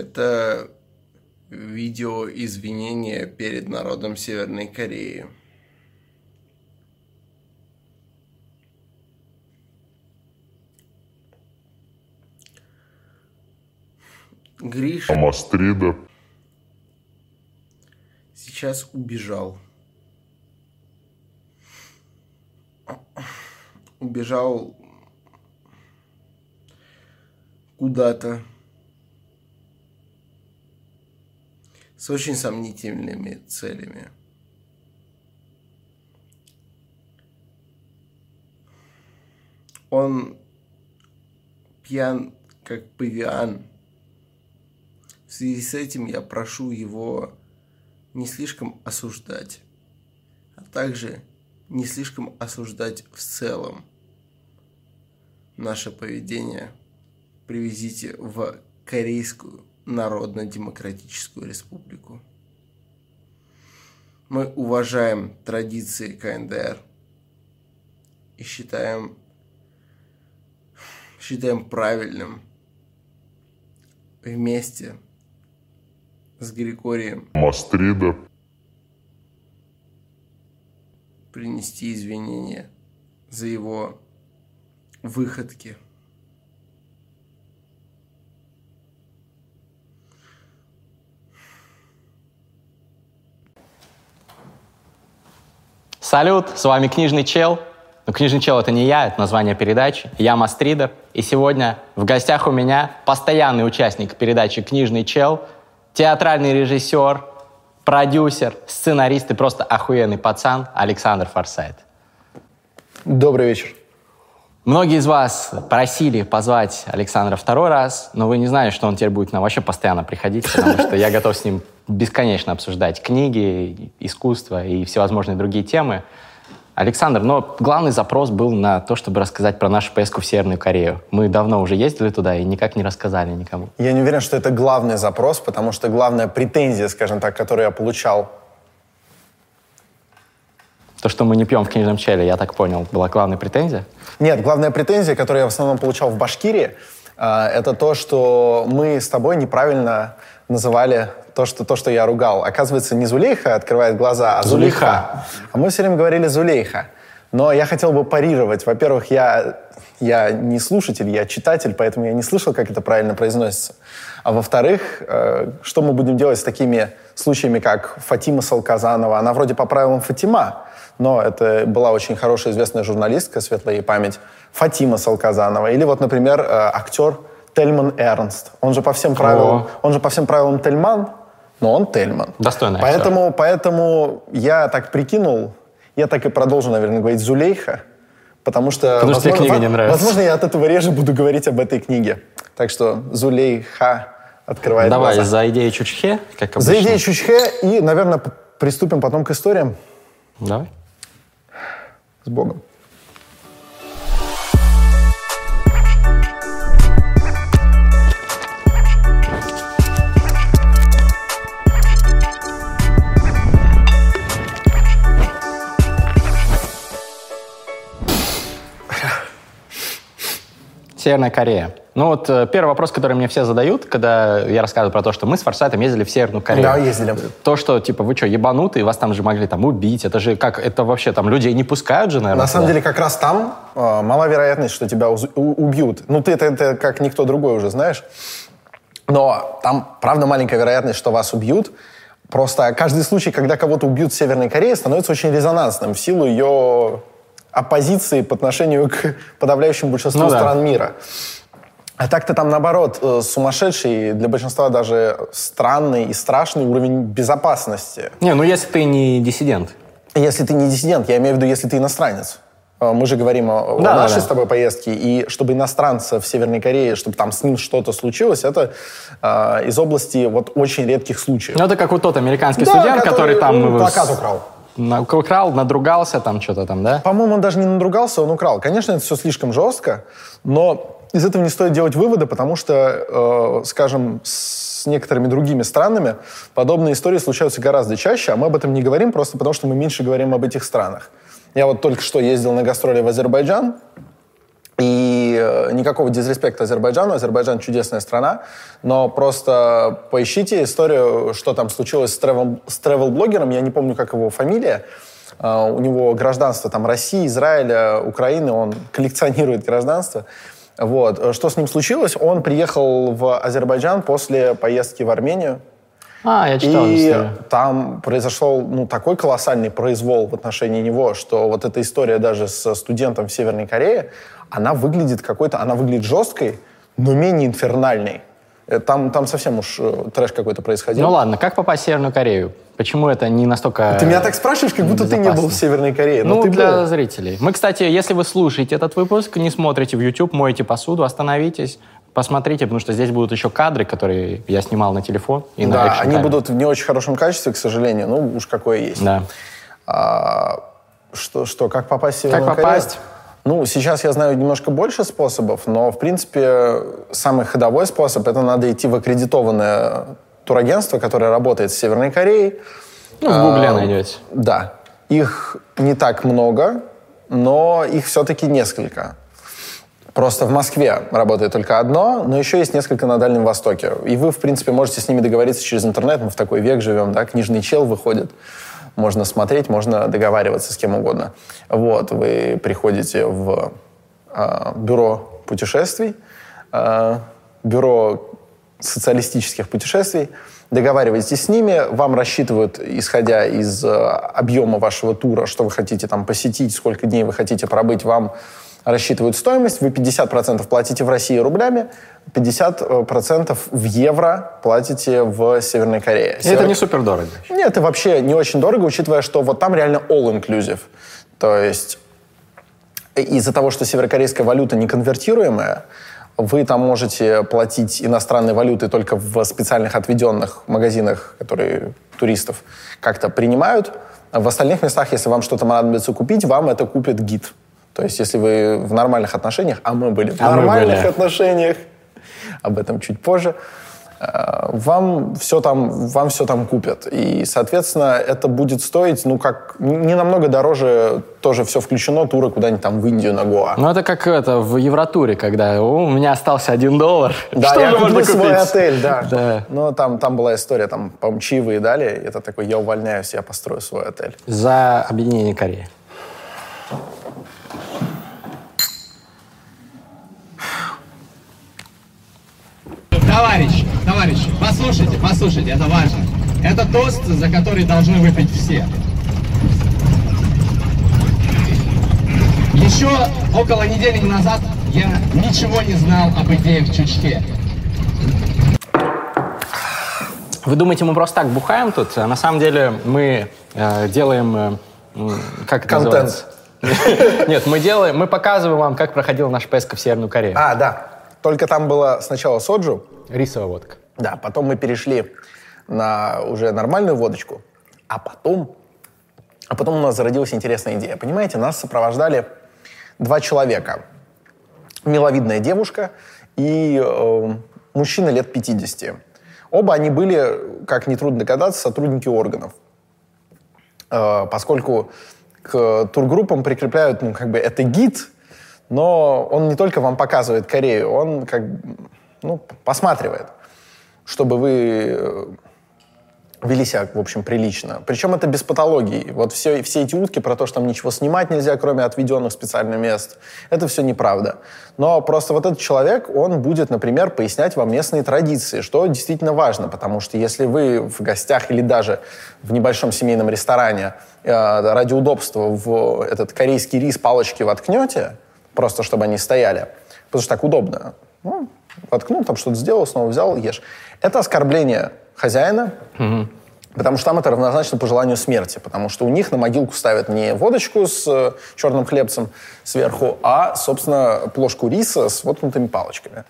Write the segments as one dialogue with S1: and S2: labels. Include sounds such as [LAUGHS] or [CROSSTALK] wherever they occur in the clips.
S1: Это видео извинения перед народом Северной Кореи. Гриша
S2: Амастрида.
S1: сейчас убежал. Убежал куда-то с очень сомнительными целями. Он пьян, как павиан. В связи с этим я прошу его не слишком осуждать, а также не слишком осуждать в целом наше поведение. Привезите в Корейскую Народно-Демократическую Республику. Мы уважаем традиции КНДР и считаем, считаем правильным вместе с Григорием
S2: Амастрида.
S1: принести извинения за его выходки.
S3: Салют, с вами Книжный Чел. Ну, Книжный Чел — это не я, это название передачи. Я Мастридер. И сегодня в гостях у меня постоянный участник передачи «Книжный Чел», театральный режиссер, продюсер, сценарист и просто охуенный пацан Александр Форсайт.
S4: Добрый вечер.
S3: Многие из вас просили позвать Александра второй раз, но вы не знали, что он теперь будет к нам вообще постоянно приходить, потому что я готов с ним бесконечно обсуждать книги, искусство и всевозможные другие темы. Александр, но главный запрос был на то, чтобы рассказать про нашу поездку в Северную Корею. Мы давно уже ездили туда и никак не рассказали никому.
S4: Я не уверен, что это главный запрос, потому что главная претензия, скажем так, которую я получал,
S3: То, что мы не пьем в книжном челе, я так понял, была главная претензия.
S4: Нет, главная претензия, которую я в основном получал в Башкирии, а, это то, что мы с тобой неправильно называли то, что, то, что я ругал. Оказывается, не Зулейха открывает глаза, а
S3: Зулейха.
S4: Зулейха. А мы все время говорили Зулейха. Но я хотел бы парировать. Во-первых, я, я не слушатель, я читатель, поэтому я не слышал, как это правильно произносится. А во-вторых, э, что мы будем делать с такими случаями, как Фатима Салказанова? Она вроде по правилам Фатима, но это была очень хорошая известная журналистка, светлая ей память, Фатима Салказанова. Или вот, например, э, актер Тельман Эрнст. Он же по всем правилам, он же по всем правилам Тельман, но он Тельман.
S3: Достойный актер.
S4: Поэтому, поэтому я так прикинул, я так и продолжу, наверное, говорить Зулейха, потому что,
S3: Потому что тебе
S4: возможно,
S3: книга не нравится.
S4: возможно, я от этого реже буду говорить об этой книге. Так что Зулейха открывает
S3: Давай,
S4: глаза.
S3: за идею Чучхе, как обычно.
S4: За идею Чучхе и, наверное, приступим потом к историям.
S3: Давай.
S4: С Богом.
S3: Северная Корея. Ну вот э, первый вопрос, который мне все задают, когда я рассказываю про то, что мы с Форсайтом ездили в Северную Корею.
S4: Да, ездили.
S3: То, что, типа, вы что, ебанутые, вас там же могли там убить, это же как, это вообще там людей не пускают же, наверное,
S4: На самом
S3: туда?
S4: деле, как раз там э, мала вероятность, что тебя убьют. Ну, ты это, это как никто другой уже знаешь. Но там, правда, маленькая вероятность, что вас убьют. Просто каждый случай, когда кого-то убьют в Северной Корее, становится очень резонансным в силу ее оппозиции по отношению к подавляющему большинству
S3: Ну да.
S4: стран мира. А так-то там, наоборот, э, сумасшедший, для большинства даже странный и страшный уровень безопасности.
S3: Не, ну если ты не диссидент.
S4: Если ты не диссидент, я имею в виду, если ты иностранец. Э, Мы же говорим о, о
S3: Да, да,
S4: нашей
S3: да.
S4: с тобой поездке, и чтобы иностранца в Северной Корее, чтобы там с ним что-то случилось, это э, из области вот очень редких случаев.
S3: Ну это как вот тот американский
S4: Да,
S3: студент, который, там...
S4: ну, плакат украл.
S3: Украл, надругался там что-то там, да?
S4: По-моему, он даже не надругался, он украл. Конечно, это все слишком жестко, но из этого не стоит делать выводы, потому что, э, скажем, с некоторыми другими странами подобные истории случаются гораздо чаще, а мы об этом не говорим просто потому, что мы меньше говорим об этих странах. Я вот только что ездил на гастроли в Азербайджан, И э, никакого дизреспекта Азербайджану. Азербайджан чудесная страна. Но просто поищите историю, что там случилось с, тревел, с тревел-блогером. Я не помню, как его фамилия. Uh, у него гражданство там России, Израиля, Украины. Он [LAUGHS] коллекционирует гражданство. Вот. Что с ним случилось? Он приехал в Азербайджан после поездки в Армению.
S3: А, я читал
S4: И
S3: историю.
S4: там произошел ну, такой колоссальный произвол в отношении него, что вот эта история даже с студентом в Северной Корее, она выглядит какой-то, она выглядит жесткой, но менее инфернальной. Э, Там, там совсем уж э, трэш какой-то происходил.
S3: Ну ладно, как попасть в Северную Корею? Почему это не настолько...
S4: Ты меня так спрашиваешь, как будто ты не был в? Северной Корее.
S3: Ну,
S4: ты
S3: для
S4: был.
S3: зрителей. Мы, кстати, если вы слушаете этот выпуск, не смотрите в YouTube, моете посуду, остановитесь, посмотрите, потому что здесь будут еще кадры, которые я снимал на телефон и на
S4: Да,
S3: экшн
S4: они будут в не очень хорошем качестве, к сожалению. Ну, уж какое есть.
S3: Да.
S4: А, что, что, как попасть в Северную
S3: Как
S4: Корею? Ну, сейчас я знаю немножко больше способов, но, в принципе, самый ходовой способ — это надо идти в аккредитованное турагентство, которое работает с Северной Кореей.
S3: Ну, в Гугле
S4: А,
S3: найдете.
S4: Да. Их не так много, но их все-таки несколько. Просто в Москве работает только одно, но еще есть несколько на Дальнем Востоке. И вы, в принципе, можете с ними договориться через интернет. Мы в такой век живем, да, книжный чел выходит. Можно смотреть, можно договариваться с кем угодно. Вот, вы приходите в а, бюро путешествий, а, бюро социалистических путешествий, договариваетесь с ними, вам рассчитывают, исходя из э, объема вашего тура, что вы хотите там посетить, сколько дней вы хотите пробыть, вам рассчитывают стоимость, вы 50% платите в России рублями, 50% в евро платите в Северной Корее.
S3: И это не супер дорого.
S4: Нет, это вообще не очень дорого, учитывая, что вот там реально all-inclusive. То есть из-за того, что северокорейская валюта не конвертируемая, вы там можете платить иностранной валютой только в специальных отведенных магазинах, которые туристов как-то принимают. А В остальных местах, если вам что-то понадобится купить, вам это купит гид. То есть, если вы в нормальных отношениях, а мы были в
S3: А
S4: нормальных
S3: были.
S4: отношениях, об этом чуть позже, э, вам все там, вам все там купят. И, соответственно, это будет стоить, ну, как, не намного дороже, тоже все включено, туры куда-нибудь там в Индию на Гоа.
S3: Ну, это как это в Евротуре, когда «О, у меня остался один доллар. [LAUGHS]
S4: Да,
S3: Что
S4: я
S3: же можно
S4: куплю свой
S3: купить?»
S4: отель, да.
S3: Да.
S4: Но там, там была история, там, по-моему, чаевые дали. Это такой, я увольняюсь, я построю свой отель.
S3: За объединение Кореи.
S2: Товарищи, послушайте, послушайте, это важно. Это тост, за который должны выпить все. Еще около недели назад я ничего не знал об идее в Чучке.
S3: Вы думаете, мы просто так бухаем тут? А на самом деле мы э, делаем... э, как это
S4: Контент.
S3: называется? [LAUGHS] Нет, мы делаем, мы показываем вам, как проходила наша поездка в Северную Корею.
S4: А, да. Только там было сначала соджу,
S3: Рисовая водка.
S4: Да, потом мы перешли на уже нормальную водочку, а потом, а потом у нас зародилась интересная идея. Понимаете, нас сопровождали два человека. Миловидная девушка и э, мужчина лет 50. Оба они были, как нетрудно догадаться, сотрудники органов. Э, поскольку к тургруппам прикрепляют, ну, как бы, это гид, но он не только вам показывает Корею, он как ну, посматривает, чтобы вы э, вели себя, в общем, прилично. Причем это без патологии. Вот все, все эти утки про то, что там ничего снимать нельзя, кроме отведенных специальных мест, это все неправда. Но просто вот этот человек, он будет, например, пояснять вам местные традиции, что действительно важно, потому что если вы в гостях или даже в небольшом семейном ресторане э, ради удобства в этот корейский рис палочки воткнете, просто чтобы они стояли, потому что так удобно. Ну, воткнул, там что-то сделал, снова взял, ешь. Это оскорбление хозяина, Потому что там это равнозначно пожеланию смерти. Потому что у них на могилку ставят не водочку с э, черным хлебцем сверху, а, собственно, плошку риса с воткнутыми палочками.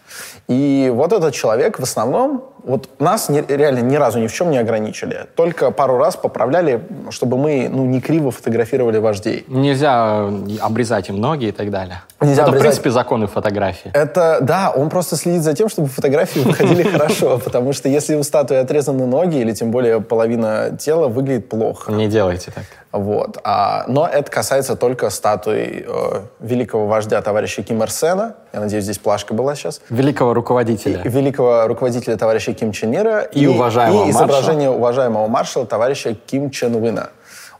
S4: И вот этот человек в основном, вот нас не- реально ни разу ни в чем не ограничили. Только пару раз поправляли, чтобы мы ну, не криво фотографировали вождей.
S3: Нельзя э, обрезать им ноги и так далее.
S4: Нельзя
S3: это, в
S4: обрезать.
S3: принципе, законы фотографии.
S4: Это, да, он просто следит за тем, чтобы фотографии выходили [LAUGHS] хорошо, потому что если у статуи отрезаны ноги или тем более половина половина тела выглядит плохо.
S3: Не делайте так.
S4: Вот. А, но это касается только статуи э, великого вождя товарища Ким Ир Сена. Я надеюсь, здесь плашка была сейчас.
S3: Великого руководителя.
S4: И великого руководителя товарища Ким Чен Ира.
S3: И уважаемого
S4: И
S3: маршала.
S4: изображение уважаемого маршала товарища Ким Чен Уина.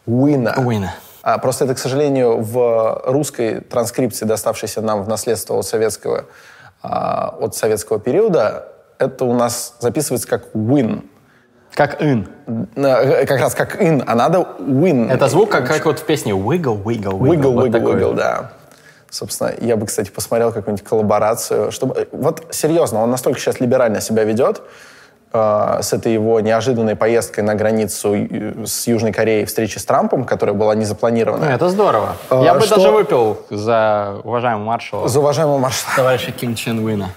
S4: Уина.
S3: Уина.
S4: А, просто это, к сожалению, в русской транскрипции, доставшейся нам в наследство от советского, а, от советского периода, это у нас записывается как win.
S3: Как ин.
S4: Э, Как раз как in, а надо win.
S3: Это звук, как, как вот в песне wiggle, wiggle, wiggle.
S4: Wiggle,
S3: Вот
S4: wiggle,
S3: такой.
S4: wiggle, да. Собственно, я бы, кстати, посмотрел какую-нибудь коллаборацию. Чтобы... Вот серьезно, он настолько сейчас либерально себя ведет э, с этой его неожиданной поездкой на границу э, с Южной Кореей, встречи с Трампом, которая была не
S3: Ну,
S4: запланирована.
S3: это здорово.
S4: А,
S3: Я бы
S4: что-
S3: даже выпил за уважаемого маршала
S4: За уважаемого маршала.
S3: товарища Ким Чен Уина.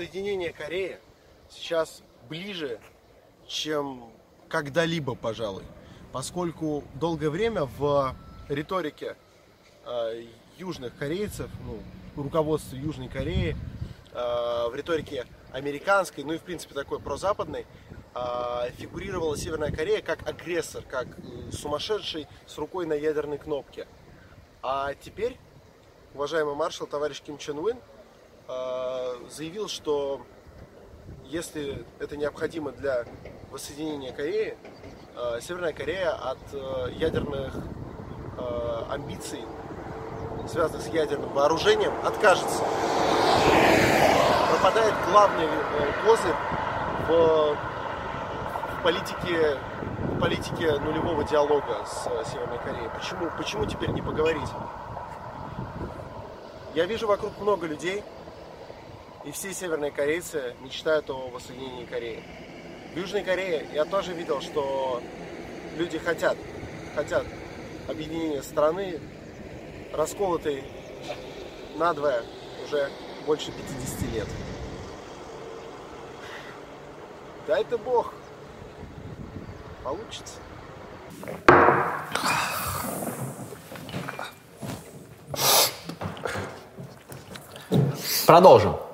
S1: Воссоединение Кореи сейчас ближе, чем когда-либо, пожалуй. Поскольку долгое время в риторике э, южных корейцев, ну, руководства Южной Кореи, э, в риторике американской, ну и в принципе такой прозападной, э, фигурировала Северная Корея как агрессор, как э, сумасшедший с рукой на ядерной кнопке. А теперь уважаемый маршал товарищ Ким Чен Уин заявил, что если это необходимо для воссоединения Кореи, э, Северная Корея от э, ядерных э, амбиций, связанных с ядерным вооружением, откажется. Пропадает главный э, козырь в, в политике, в политике нулевого диалога с э, Северной Кореей. Почему, почему теперь не поговорить? Я вижу вокруг много людей, и все северные корейцы мечтают о воссоединении Кореи. В Южной Корее я тоже видел, что люди хотят, хотят объединения страны, расколотой надвое уже больше 50 лет. Дай ты Бог. Получится.
S3: Продолжим.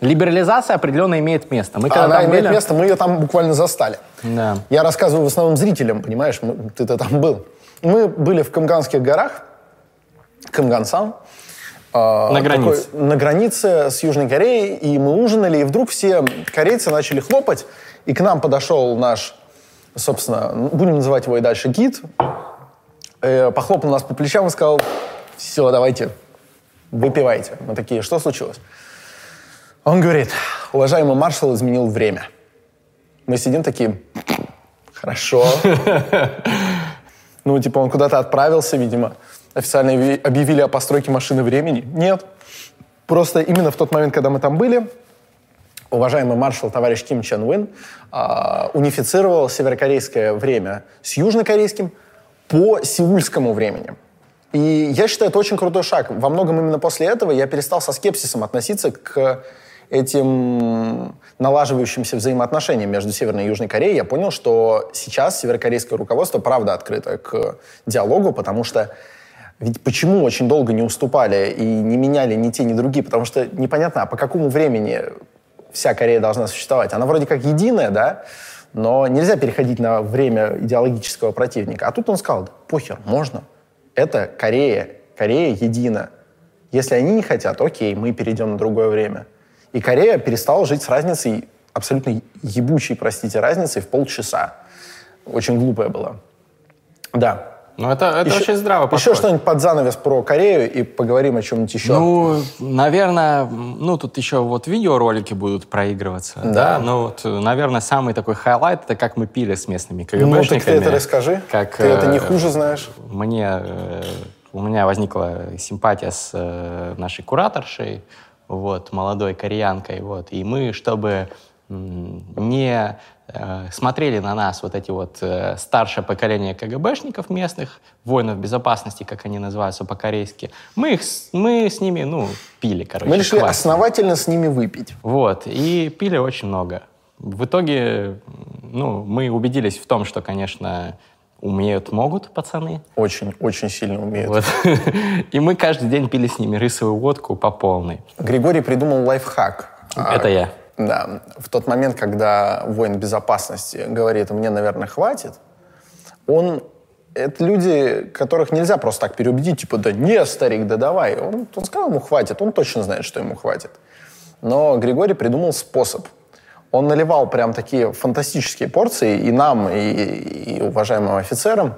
S3: Либерализация определенно имеет место. Мы когда
S4: Она
S3: там
S4: имеет
S3: были-
S4: место, мы ее там буквально застали.
S3: Да.
S4: Я рассказываю в основном зрителям, понимаешь, ты-то там был. Мы были в Камганских горах, Камгансан. э,
S3: На границе.
S4: такой- на границе с Южной Кореей, и мы ужинали, и вдруг все корейцы начали хлопать, и к нам подошел наш, собственно, будем называть его и дальше гид, э, похлопал нас по плечам и сказал, все, давайте, выпивайте. Мы такие, что случилось? Он говорит, уважаемый маршал изменил время. Мы сидим такие, хорошо. Ну, типа, он куда-то отправился, видимо. Официально объяви- объявили о постройке машины времени. Нет. Просто именно в тот момент, когда мы там были, уважаемый маршал товарищ Ким Чен Уин а, унифицировал северокорейское время с южнокорейским по сеульскому времени. И я считаю, это очень крутой шаг. Во многом именно после этого я перестал со скепсисом относиться к этим налаживающимся взаимоотношениям между Северной и Южной Кореей. Я понял, что сейчас северокорейское руководство правда открыто к диалогу, потому что ведь почему очень долго не уступали и не меняли ни те, ни другие? Потому что непонятно, а по какому времени вся Корея должна существовать? Она вроде как единая, да? Но нельзя переходить на время идеологического противника. А тут он сказал, да похер, можно. Это Корея. Корея едина. Если они не хотят, окей, мы перейдем на другое время. И Корея перестала жить с разницей, абсолютно ебучей, простите, разницей в полчаса. Очень глупая была. Да.
S3: Ну, это, это очень здраво
S4: Еще
S3: подход.
S4: что-нибудь под занавес про Корею и поговорим о чем-нибудь еще.
S3: Ну, наверное, ну, тут еще вот видеоролики будут проигрываться. Да. Ну, вот, наверное, самый такой хайлайт, это как мы пили с местными
S4: Ну,
S3: КГБшниками.
S4: так ты это расскажи.
S3: Как,
S4: ты это не
S3: э,
S4: хуже знаешь.
S3: Мне, э, у меня возникла симпатия с э, нашей кураторшей, вот, молодой кореянкой, вот, и мы, чтобы не э, смотрели на нас вот эти вот э, старшее поколение КГБшников местных, воинов безопасности, как они называются по-корейски, мы, их, мы с ними, ну, пили, короче.
S4: Мы решили
S3: квас.
S4: основательно с ними выпить.
S3: Вот, и пили очень много. В итоге, ну, мы убедились в том, что, конечно, умеют, могут пацаны.
S4: Очень, очень сильно умеют.
S3: Вот. [LAUGHS] И мы каждый день пили с ними рисовую водку по полной.
S4: Григорий придумал лайфхак.
S3: Это я.
S4: Да, в тот момент, когда воин безопасности говорит, мне, наверное, хватит, он это люди, которых нельзя просто так переубедить, типа, да не, старик, да давай. Он, он сказал, ему хватит, он точно знает, что ему хватит. Но Григорий придумал способ. Он наливал прям такие фантастические порции и нам, и, и уважаемым офицерам.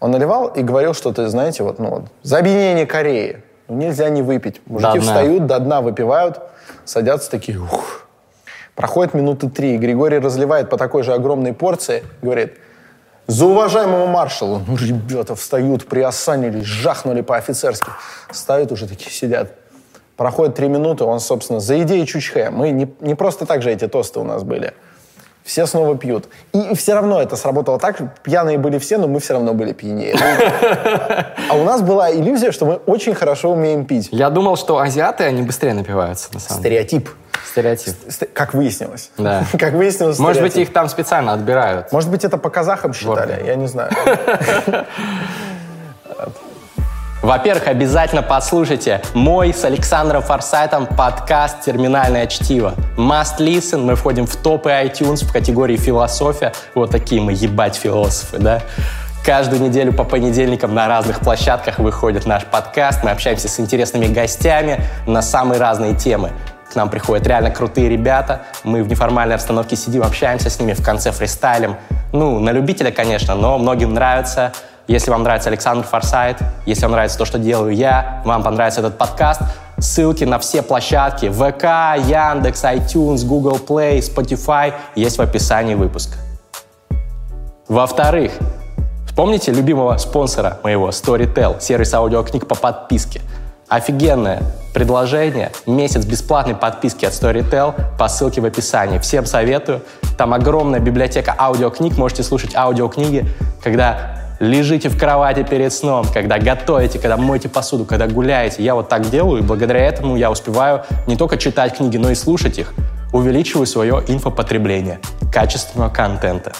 S4: Он наливал и говорил, что ты, знаете, вот, ну, вот, за объединение Кореи. Ну, нельзя не выпить. Мужики
S3: До дна.
S4: встают, до дна выпивают, садятся такие, ух. Проходит минуты три, Григорий разливает по такой же огромной порции, говорит, за уважаемого маршала. Ну, ребята встают, приосанились, жахнули по-офицерски. Ставят уже такие, сидят. Проходит три минуты, он, собственно, за идеей Чучхе. Мы не, не просто так же эти тосты у нас были. Все снова пьют. И, все равно это сработало так, пьяные были все, но мы все равно были пьянее. [LAUGHS] А у нас была иллюзия, что мы очень хорошо умеем пить.
S3: Я думал, что азиаты, они быстрее напиваются, на самом деле.
S4: Стереотип.
S3: Стереотип.
S4: Ст- Как выяснилось.
S3: Да. [LAUGHS]
S4: Как выяснилось,
S3: Может быть,
S4: стереотип.
S3: их там специально отбирают.
S4: Может быть, это по казахам считали, я не знаю. [LAUGHS]
S3: Во-первых, обязательно послушайте мой с Александром Форсайтом подкаст «Терминальное чтиво». Must listen. Мы входим в топы iTunes в категории «Философия». Вот такие мы, ебать, философы, да? Каждую неделю по понедельникам на разных площадках выходит наш подкаст. Мы общаемся с интересными гостями на самые разные темы. К нам приходят реально крутые ребята. Мы в неформальной обстановке сидим, общаемся с ними, в конце фристайлем. Ну, на любителя, конечно, но многим нравится. Если вам нравится Александр Форсайт, если вам нравится то, что делаю я, вам понравится этот подкаст, ссылки на все площадки ВК, Яндекс, iTunes, Google Play, Spotify есть в описании выпуска. Во-вторых, вспомните любимого спонсора моего, Storytel, сервис аудиокниг по подписке. Офигенное предложение, месяц бесплатной подписки от Storytel по ссылке в описании. Всем советую. Там огромная библиотека аудиокниг, можете слушать аудиокниги, когда лежите в кровати перед сном, когда готовите, когда моете посуду, когда гуляете. Я вот так делаю, и благодаря этому я успеваю не только читать книги, но и слушать их. Увеличиваю свое инфопотребление качественного контента.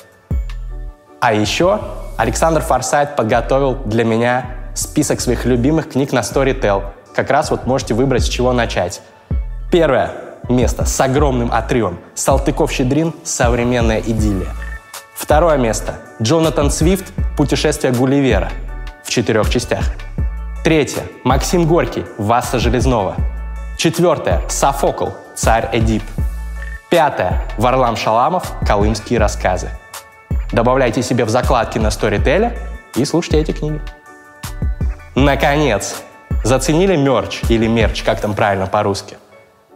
S3: А еще Александр Форсайт подготовил для меня список своих любимых книг на Storytel. Как раз вот можете выбрать, с чего начать. Первое место с огромным отрывом. Салтыков-Щедрин «Современная идиллия». Второе место. Джонатан Свифт «Путешествие Гулливера» в четырех частях. Третье. Максим Горький «Васа Железнова». Четвертое. Софокл «Царь Эдип». Пятое. Варлам Шаламов «Колымские рассказы». Добавляйте себе в закладки на Storytel и слушайте эти книги. Наконец, заценили мерч или мерч, как там правильно по-русски?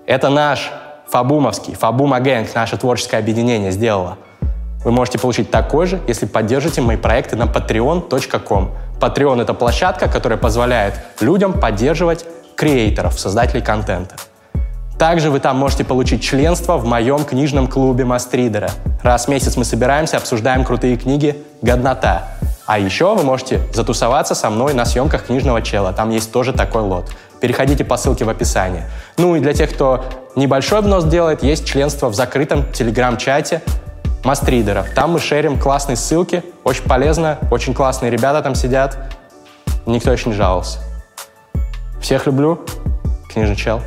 S3: Это наш Фабумовский, Фабума Гэнг, наше творческое объединение сделало. Вы можете получить такой же, если поддержите мои проекты на patreon.com. Patreon — это площадка, которая позволяет людям поддерживать креаторов, создателей контента. Также вы там можете получить членство в моем книжном клубе Мастридера. Раз в месяц мы собираемся, обсуждаем крутые книги «Годнота». А еще вы можете затусоваться со мной на съемках книжного чела. Там есть тоже такой лот. Переходите по ссылке в описании. Ну и для тех, кто небольшой взнос делает, есть членство в закрытом телеграм-чате Мастридеров. Там мы шерим классные ссылки. Очень полезно, очень классные ребята там сидят. Никто еще не жаловался. Всех люблю. Книжный чел.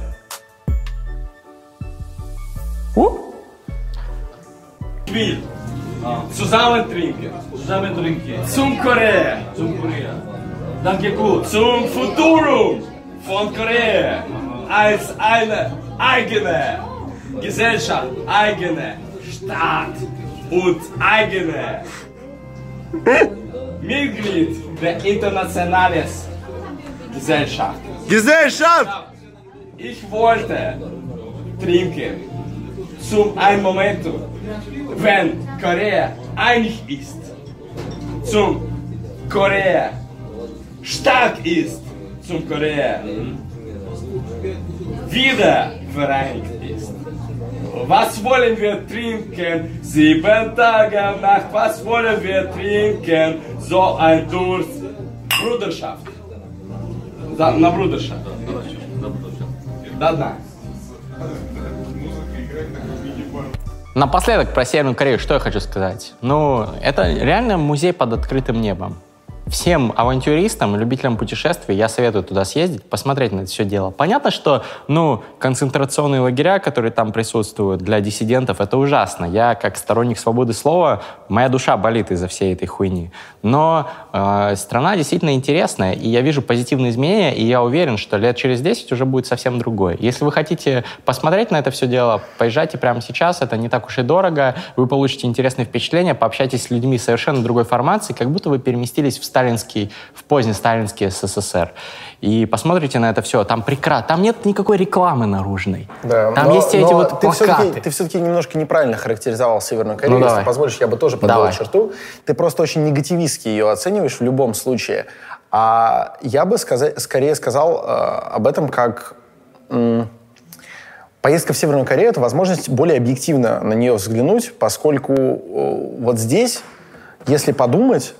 S3: У?
S5: Bil. Zusammen trinken. Zusammen trinken. Zum Korea. Zum Korea. Danke gut. Zum Futurum von Korea. Als eine eigene Gesellschaft, eigene Staat und eigene Mitglied der internationalen Gesellschaft.
S1: Gesellschaft!
S5: Ich wollte trinken zum einen Moment, wenn Korea einig ist, zum Korea stark ist, zum Korea wieder vereinigt ist. Was wollen wir trinken? Sieben Tage Nacht, was wollen wir trinken? So ein Durst. Bruderschaft. Да, на Bruderschaft. До дна.
S3: Напоследок про Северную Корею что я хочу сказать? Ну, это реально музей под открытым небом. Всем авантюристам, любителям путешествий я советую туда съездить, посмотреть на это все дело. Понятно, что, ну, концентрационные лагеря, которые там присутствуют для диссидентов, это ужасно. Я, как сторонник свободы слова, моя душа болит из-за всей этой хуйни. Но э, страна действительно интересная, и я вижу позитивные изменения, и я уверен, что лет через 10 уже будет совсем другое. Если вы хотите посмотреть на это все дело, поезжайте прямо сейчас, это не так уж и дорого, вы получите интересные впечатления, пообщайтесь с людьми совершенно другой формации, как будто вы переместились в сталинский, в поздний сталинский СССР. И посмотрите на это все, там прекрасно, там нет никакой рекламы наружной.
S4: Да,
S3: там
S4: но-
S3: есть эти
S4: но
S3: вот
S4: ты
S3: плакаты.
S4: все-таки, ты все-таки немножко неправильно характеризовал Северную Корею.
S3: Ну,
S4: Если
S3: давай.
S4: позволишь, я бы тоже подвел
S3: Давай.
S4: черту. Ты просто очень негативистски ее оцениваешь в любом случае. А я бы сказа- скорее сказал э, об этом как... м, Поездка в Северную Корею — это возможность более объективно на нее взглянуть, поскольку э, вот здесь, если подумать,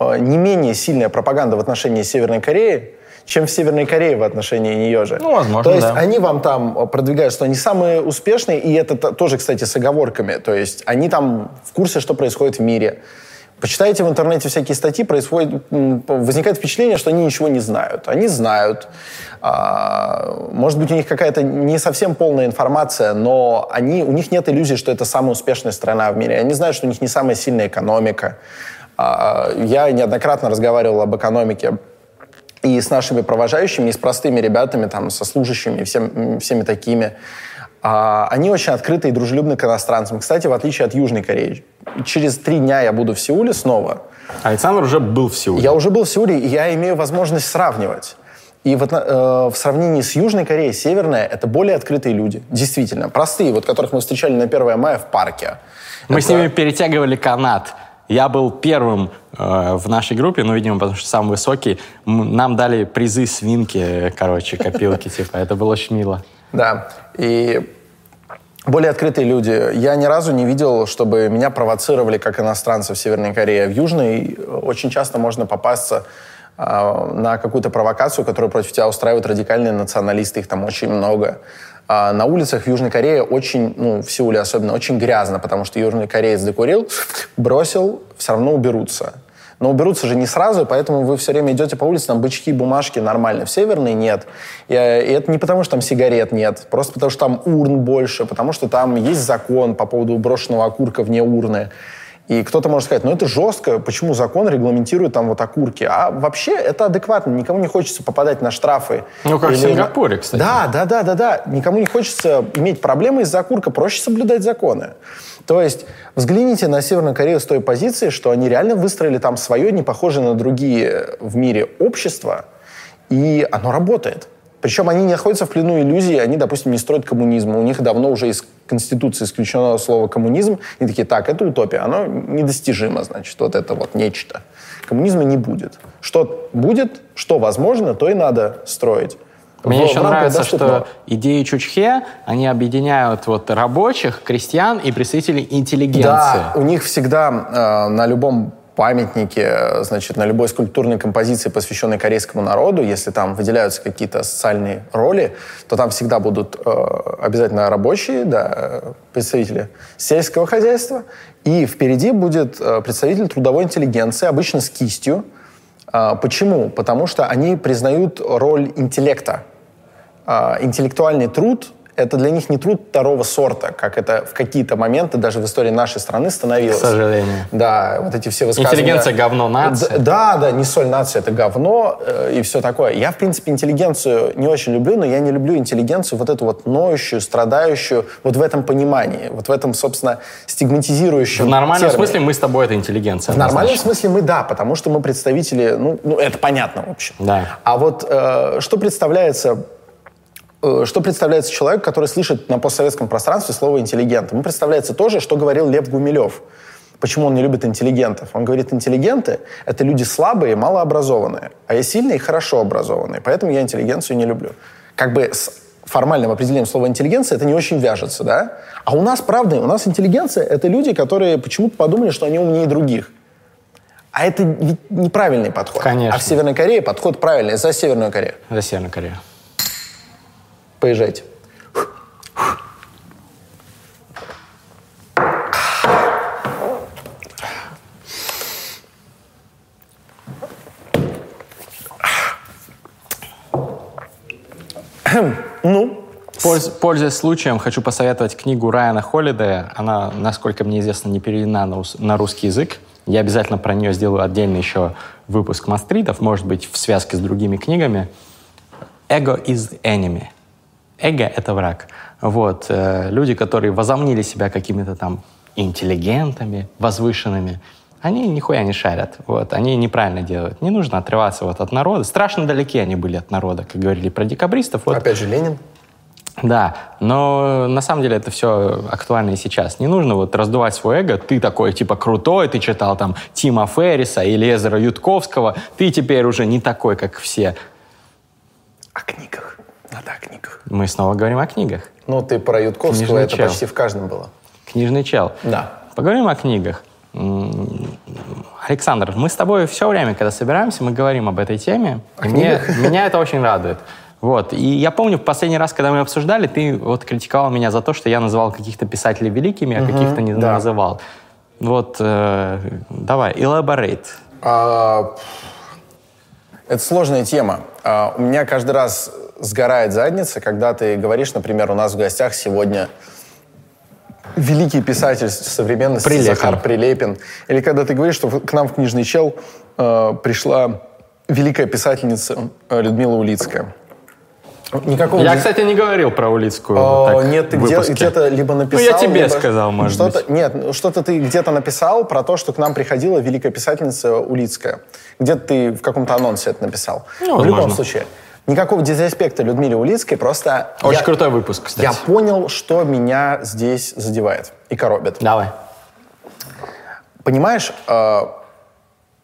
S4: не менее сильная пропаганда в отношении Северной Кореи, чем в Северной Корее в отношении нее же.
S3: Ну, возможно,
S4: То есть
S3: да.
S4: они вам там э, продвигают, что они самые успешные, и это то- тоже, кстати, с оговорками. То есть они там в курсе, что происходит в мире. Почитайте в интернете всякие статьи, происходит, возникает впечатление, что они ничего не знают. Они знают. А, Может быть, у них какая-то не совсем полная информация, но они, у них нет иллюзий, что это самая успешная страна в мире. Они знают, что у них не самая сильная экономика. А, Я неоднократно разговаривал об экономике и с нашими провожающими, и с простыми ребятами, там, со служащими, всем, всеми такими. А, они очень открыты и дружелюбны к иностранцам. Кстати, в отличие от Южной Кореи. Через три дня я буду в Сеуле снова.
S3: Александр уже был в Сеуле.
S4: Я уже был в Сеуле, и я имею возможность сравнивать. И вот э, в сравнении с Южной Кореей, Северная — это более открытые люди. Действительно. Простые, вот которых мы встречали на 1 мая в парке.
S3: Мы
S4: Это-
S3: с ними перетягивали канат. Я был первым э, в нашей группе, ну, видимо, потому что самый высокий. Нам дали призы свинки, короче, копилки, [LAUGHS] типа. Это было очень мило.
S4: Да. И более открытые люди. Я ни разу не видел, чтобы меня провоцировали как иностранца в Северной Корее. В Южной очень часто можно попасться а, на какую-то провокацию, которую против тебя устраивают радикальные националисты, их там очень много. А на улицах в Южной Корее очень, ну, в Сеуле особенно, очень грязно, потому что южный кореец докурил, бросил, все равно уберутся. Но уберутся же не сразу, поэтому вы все время идете по улице, там бычки, бумажки нормально. В Северной нет. И, и это не потому, что там сигарет нет, просто потому, что там урн больше, потому что там есть закон по поводу брошенного окурка вне урны. И кто-то может сказать, ну это жестко, почему закон регламентирует там вот окурки? А вообще это адекватно, никому не хочется попадать на штрафы.
S3: Ну, как в
S4: Или на-
S3: Сингапуре, кстати.
S4: Да, да, да, да, да. Никому не хочется иметь проблемы из-за окурка, проще соблюдать законы. То есть взгляните на Северную Корею с той позиции, что они реально выстроили там свое, не похожее на другие в мире общество, и оно работает. Причем они не находятся в плену иллюзий, они, допустим, не строят коммунизм. У них давно уже из Конституции исключено слово коммунизм. И такие, так, это утопия, оно недостижимо, значит, вот это вот нечто. Коммунизма не будет. Что будет, что возможно, то и надо строить.
S3: Мне
S4: В-
S3: еще
S4: в
S3: нравится,
S4: доступного.
S3: что идеи Чучхе, они объединяют вот рабочих, крестьян и представителей интеллигенции.
S4: Да, у них всегда э, на любом памятнике, э, значит, на любой скульптурной композиции, посвященной корейскому народу, если там выделяются какие-то социальные роли, то там всегда будут э, обязательно рабочие, да, э, представители сельского хозяйства, и впереди будет э, представитель трудовой интеллигенции, обычно с кистью. А, Почему? Потому что они признают роль интеллекта. А, интеллектуальный труд — это для них не труд второго сорта, как это в какие-то моменты даже в истории нашей страны становилось.
S3: К сожалению.
S4: Да, вот эти все высказывания.
S3: Интеллигенция — говно нации.
S4: Д- Да, да, не соль нации, это говно э, и все такое. Я, в принципе, интеллигенцию не очень люблю, но я не люблю интеллигенцию вот эту вот ноющую, страдающую, вот в этом понимании, вот в этом, собственно, стигматизирующем
S3: В нормальном
S4: термине.
S3: смысле мы с тобой это интеллигенция.
S4: В нормальном смысле мы да, потому что мы представители, ну, ну это понятно, в общем.
S3: Да.
S4: А вот э, что представляется что представляется человек, который слышит на постсоветском пространстве слово «интеллигент»? Ему представляется то же, что говорил Лев Гумилев. Почему он не любит интеллигентов? Он говорит, интеллигенты — это люди слабые малообразованные, а я сильные и хорошо образованные, поэтому я интеллигенцию не люблю. Как бы с формальным определением слова интеллигенция это не очень вяжется, да? А у нас, правда, у нас интеллигенция — это люди, которые почему-то подумали, что они умнее других. А это ведь неправильный подход.
S3: Конечно.
S4: А в Северной Корее подход правильный, за Северную Корею.
S3: За Северную Корею.
S4: Поезжайте. Ну,
S3: Польз, пользуясь случаем, хочу посоветовать книгу Райана Холлидея. Она, насколько мне известно, не переведена на, на русский язык. Я обязательно про нее сделаю отдельный еще выпуск мастритов, может быть, в связке с другими книгами. «Ego is the enemy». Эго — это враг. Вот. э, люди, которые возомнили себя какими-то там интеллигентами, возвышенными, они нихуя не шарят. Вот. Они неправильно делают. Не нужно отрываться вот от народа. Страшно далеки они были от народа, как говорили про декабристов. Вот
S4: опять же, Ленин.
S3: да, но на самом деле это все актуально и сейчас. Не нужно вот раздувать свое эго. Ты такой, типа, крутой, ты читал там Тима Ферриса или Эзера Ютковского. Ты теперь уже не такой, как все.
S4: О книгах. Надо о книгах.
S3: Мы снова говорим о книгах.
S4: Ну, ты про Ютковского,
S3: Книжный
S4: это
S3: чел.
S4: почти в каждом было.
S3: Книжный чел.
S4: Да.
S3: Поговорим о книгах. Александр, мы с тобой все время, когда собираемся, мы говорим об этой теме. И мне, [LAUGHS] меня это очень радует. Вот. И я помню, в последний раз, когда мы обсуждали, ты вот критиковал меня за то, что я называл каких-то писателей великими, а каких-то не
S4: да.
S3: называл. Вот, э, давай, elaborate.
S4: А, это сложная тема. А, у меня каждый раз сгорает задница, когда ты говоришь, например, у нас в гостях сегодня великий писатель современности
S3: Прилепин.
S4: Захар Прилепин. Или когда ты говоришь, что к нам в книжный чел э, пришла великая писательница э, Людмила Улицкая. Никакого
S3: Я, кстати, не говорил про Улицкую.
S4: О,
S3: так,
S4: нет, ты где, где-то либо написал...
S3: Ну, я тебе
S4: либо-
S3: сказал, может
S4: что-то,
S3: быть.
S4: Нет, ну, что-то ты где-то написал про то, что к нам приходила великая писательница Улицкая. Где-то ты в каком-то анонсе это написал.
S3: Ну,
S4: в любом случае. Никакого дизреспекта Людмиле Улицкой, просто...
S3: Очень
S4: я-
S3: крутой выпуск, кстати.
S4: Я понял, что меня здесь задевает и коробит.
S3: Давай.
S4: Понимаешь, э,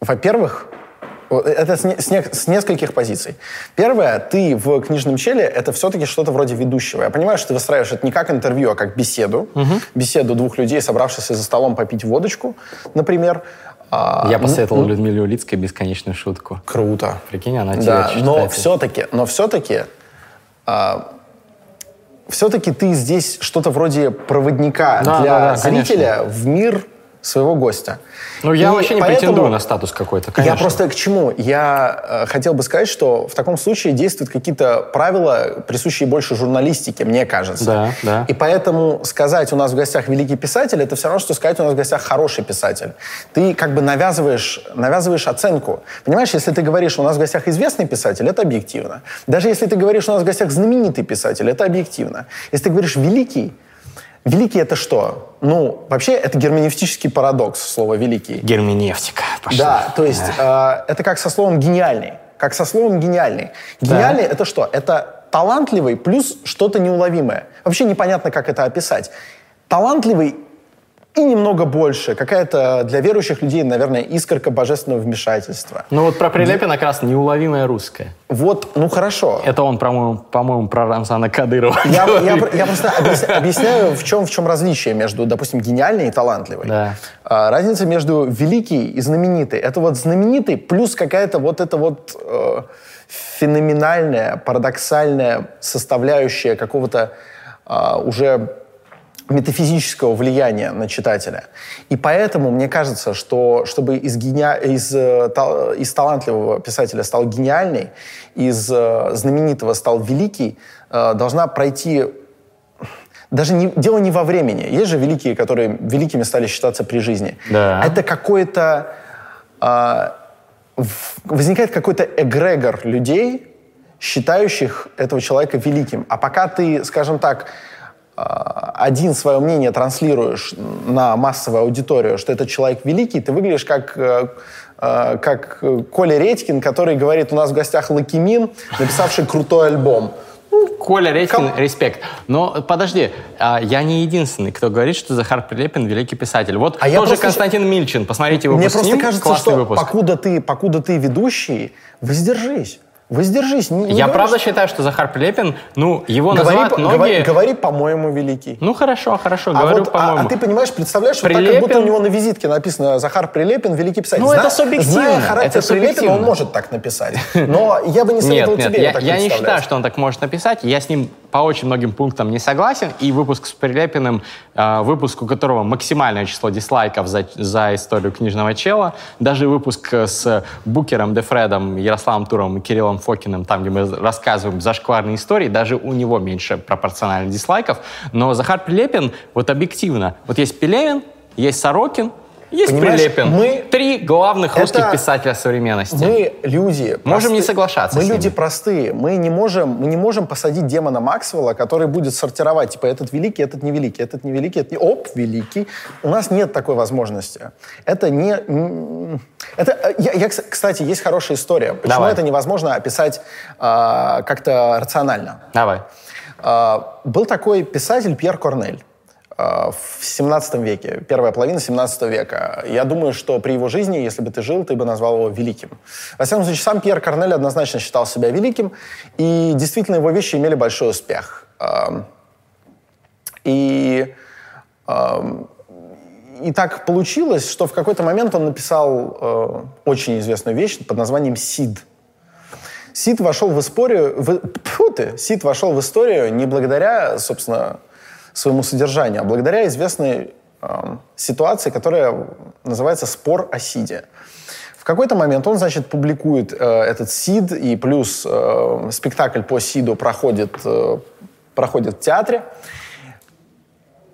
S4: во-первых, это с, не- с не- с нескольких позиций. Первое, ты в книжном челе это все-таки что-то вроде ведущего. Я понимаю, что ты выстраиваешь это не как интервью, а как беседу. Беседу двух людей, собравшихся за столом попить водочку, например. А,
S3: Я
S4: ну,
S3: посоветовал
S4: ну,
S3: Людмиле Улицкой бесконечную шутку.
S4: Круто.
S3: Прикинь, она тебе
S4: Да,
S3: читает.
S4: но все-таки, но все-таки, все-таки ты здесь что-то вроде проводника
S3: Да,
S4: для
S3: да, да,
S4: зрителя в мир своего гостя.
S3: Ну, я
S4: И
S3: вообще не
S4: поэтому-
S3: претендую на статус какой-то, конечно.
S4: Я просто к чему? Я э, хотел бы сказать, что в таком случае действуют какие-то правила, присущие больше журналистике, мне кажется.
S3: Да, да.
S4: И поэтому сказать у нас в гостях великий писатель, это все равно, что сказать у нас в гостях хороший писатель. Ты как бы навязываешь, навязываешь оценку. Понимаешь, если ты говоришь, у нас в гостях известный писатель, это объективно. Даже если ты говоришь, у нас в гостях знаменитый писатель, это объективно. Если ты говоришь великий, великий это что? Ну, вообще, это герменевтический парадокс, слово великий.
S3: Герменевтика пошла.
S4: Да, то есть э, это как со словом гениальный. Как со словом гениальный. Гениальный это что? Это талантливый плюс что-то неуловимое. Вообще непонятно, как это описать. Талантливый и немного больше. Какая-то для верующих людей, наверное, искорка божественного вмешательства.
S3: Ну вот про Прилепина как раз неуловимое русское.
S4: Вот, ну хорошо.
S3: Это он, по-моему, по-моему про Рамзана Кадырова
S4: Я, я, я просто объяс- объясняю, в чем, в чем различие между, допустим, гениальной и талантливой.
S3: Да.
S4: А, разница между великий и знаменитый. Это вот знаменитый плюс какая-то вот эта вот э, феноменальная, парадоксальная составляющая какого-то а, уже метафизического влияния на читателя. И поэтому мне кажется, что чтобы из, гения... из, э, из талантливого писателя стал гениальный, из э, знаменитого стал великий, э, должна пройти даже не, дело не во времени. Есть же великие, которые великими стали считаться при жизни.
S3: Да.
S4: Это какой-то... а, возникает какой-то эгрегор людей, считающих этого человека великим. А пока ты, скажем так, один свое мнение транслируешь на массовую аудиторию, что этот человек великий, ты выглядишь как, э, э, как э, Коля Редькин, который говорит, у нас в гостях Лакимин, написавший крутой альбом.
S3: Коля Редькин,
S4: Ком-
S3: респект. Но подожди, а, я не единственный, кто говорит, что Захар Прилепин великий писатель. Вот
S4: А я
S3: тоже
S4: просто-
S3: Константин Мильчин. Посмотрите выпуск
S4: Мне
S3: с
S4: просто
S3: ним.
S4: кажется,
S3: Классный
S4: что
S3: выпуск.
S4: покуда ты, покуда ты ведущий, воздержись. Воздержись. Не- не
S3: Я
S4: говори,
S3: правда
S4: что-
S3: считаю, что Захар Прилепин, ну, его
S4: Говори,
S3: называют многие...
S4: говори, говори, по-моему, великий.
S3: Ну, хорошо, хорошо,
S4: А,
S3: говорю,
S4: вот, а-
S3: по-моему.
S4: а, ты понимаешь, представляешь, вот так, как
S3: Прилепин-
S4: будто у него на визитке написано «Захар Прилепин, великий писатель».
S3: Ну, это субъективно,
S4: Зная характер
S3: это
S4: Прилепина, он может так написать. Но я бы не [LAUGHS]
S3: Нет,
S4: советовал
S3: нет,
S4: тебе
S3: я,
S4: так
S3: я не считаю, что он так может написать. Я с ним по очень многим пунктам не согласен, и выпуск с Прилепиным, э, выпуск, у которого максимальное число дизлайков за, за историю книжного чела, даже выпуск с Букером, Дефредом, Ярославом Туровым и Кириллом Фокиным, там, где мы рассказываем зашкварные истории, даже у него меньше пропорционально дизлайков, но Захар Прилепин, вот объективно, вот есть Пелевин, есть Сорокин, есть
S4: Понимаешь,
S3: Прилепин.
S4: мы-
S3: Три главных
S4: Это-
S3: русских писателя современности.
S4: Мы люди.
S3: Можем не соглашаться
S4: Мы люди простые. Мы не можем, мы не можем посадить демона Максвелла, который будет сортировать, типа этот великий, этот невеликий, этот невеликий, этот не... оп великий. У нас нет такой возможности. Это не, это э, я, я, кс- кстати, есть хорошая история. Почему
S3: Давай.
S4: это невозможно описать а, как-то рационально?
S3: Давай.
S4: А, Был такой писатель Пьер Корнель в 17 веке, первая половина 17 века. Я думаю, что при его жизни, если бы ты жил, ты бы назвал его великим. Во всяком случае, сам Пьер Корнель однозначно считал себя великим, и действительно его вещи имели большой успех. Ам, И ам, и так получилось, что в какой-то момент он написал э, очень известную вещь под названием «Сид». Сид вошел в историю, в, тьфу ты, Сид вошел в историю не благодаря, собственно, своему содержанию, а благодаря известной эм, ситуации, которая называется «Спор о Сиде». В какой-то момент он, значит, публикует э, этот Сид, и плюс э, спектакль по Сиду проходит, э, проходит в театре.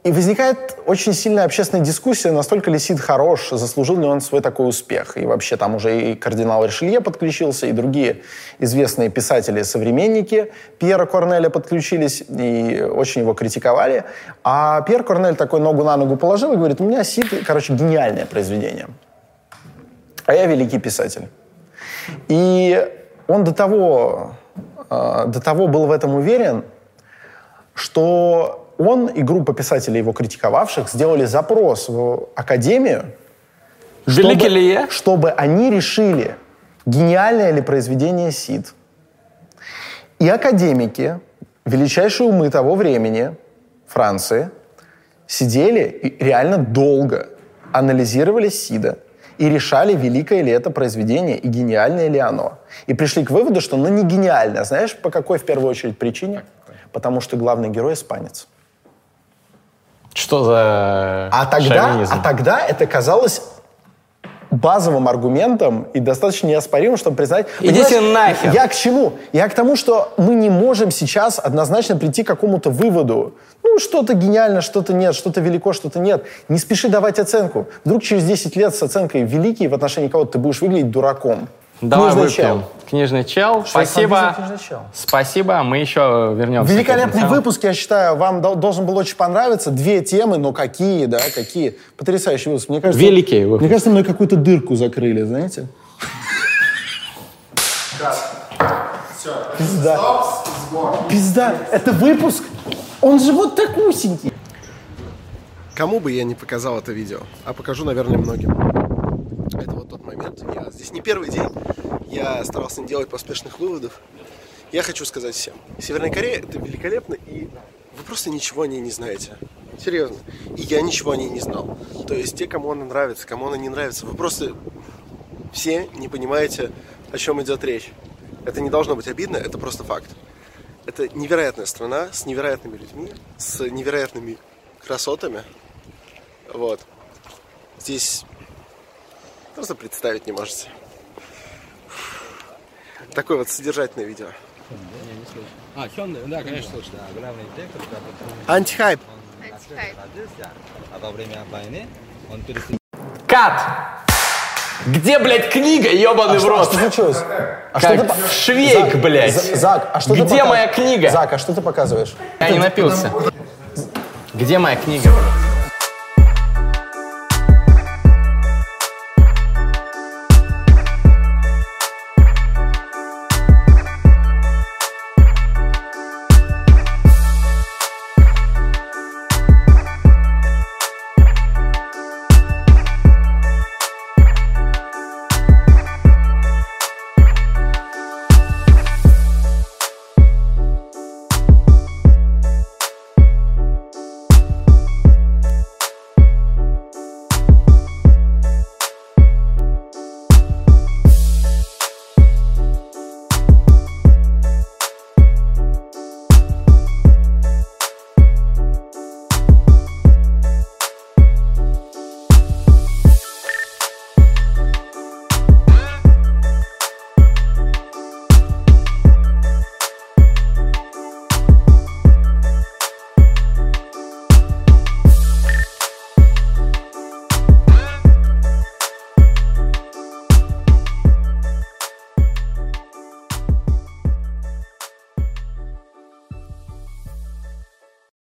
S4: И возникает очень сильная общественная дискуссия, настолько ли Сид хорош, заслужил ли он свой такой успех. И вообще там уже и кардинал Ришелье подключился, и другие известные писатели-современники Пьера Корнеля подключились и очень его критиковали. А Пьер Корнель такой ногу на ногу положил и говорит, у меня Сид, короче, гениальное произведение. А я великий писатель. И он до того, э, до того был в этом уверен, что он и группа писателей, его критиковавших, сделали запрос в Академию, чтобы,
S3: ли
S4: чтобы они решили, гениальное ли произведение Сид. И академики, величайшие умы того времени, Франции, сидели и реально долго анализировали Сида и решали, великое ли это произведение и гениальное ли оно. И пришли к выводу, что оно не гениальное. Знаешь, по какой в первую очередь причине? Потому что главный герой испанец.
S3: Что за
S4: А тогда,
S3: шовинизм?
S4: а тогда это казалось базовым аргументом и достаточно неоспоримым, чтобы признать...
S3: Идите нахер.
S4: Я к чему? Я к тому, что мы не можем сейчас однозначно прийти к какому-то выводу. Ну, что-то гениально, что-то нет, что-то велико, что-то нет. Не спеши давать оценку. Вдруг через 10 лет с оценкой великий в отношении кого-то ты будешь выглядеть дураком.
S3: Давай
S4: Книжный
S3: выпьем.
S4: чел.
S3: Книжный чел. Спасибо.
S4: книжный чел?
S3: Спасибо. Мы еще вернемся.
S4: Великолепный выпуск, я считаю, вам дол- должен был очень понравиться. Две темы, но какие, да, какие. Потрясающий выпуск. Мне кажется,
S3: Великий выпуск.
S4: Мне кажется, мы какую-то дырку закрыли, знаете? Пизда. Пизда. Это выпуск. Он же вот так усенький.
S1: Кому бы я не показал это видео, а покажу, наверное, многим. Это вот тот момент. Я здесь не первый день. Я старался не делать поспешных выводов. Я хочу сказать всем. Северная Корея это великолепно, и вы просто ничего о ней не знаете. Серьезно. И я ничего о ней не знал. То есть те, кому она нравится, кому она не нравится, вы просто все не понимаете, о чем идет речь. Это не должно быть обидно, это просто факт. Это невероятная страна с невероятными людьми, с невероятными красотами. Вот. Здесь просто представить не можете. Такое вот содержательное видео.
S6: А, Хёнда, да, конечно, слушай, да, главный директор,
S1: Антихайп.
S6: родился, а во время войны он перестал
S3: Кат! Где, блядь, книга, ебаный в
S4: Что,
S3: рот?
S4: что случилось? А
S3: Как
S4: ты по-
S3: швейк,
S4: Зак,
S3: блядь.
S4: За- Зак, а что ты
S3: Где
S4: пока-
S3: моя книга?
S4: Зак, а что ты показываешь?
S3: Я не напился. Где моя книга?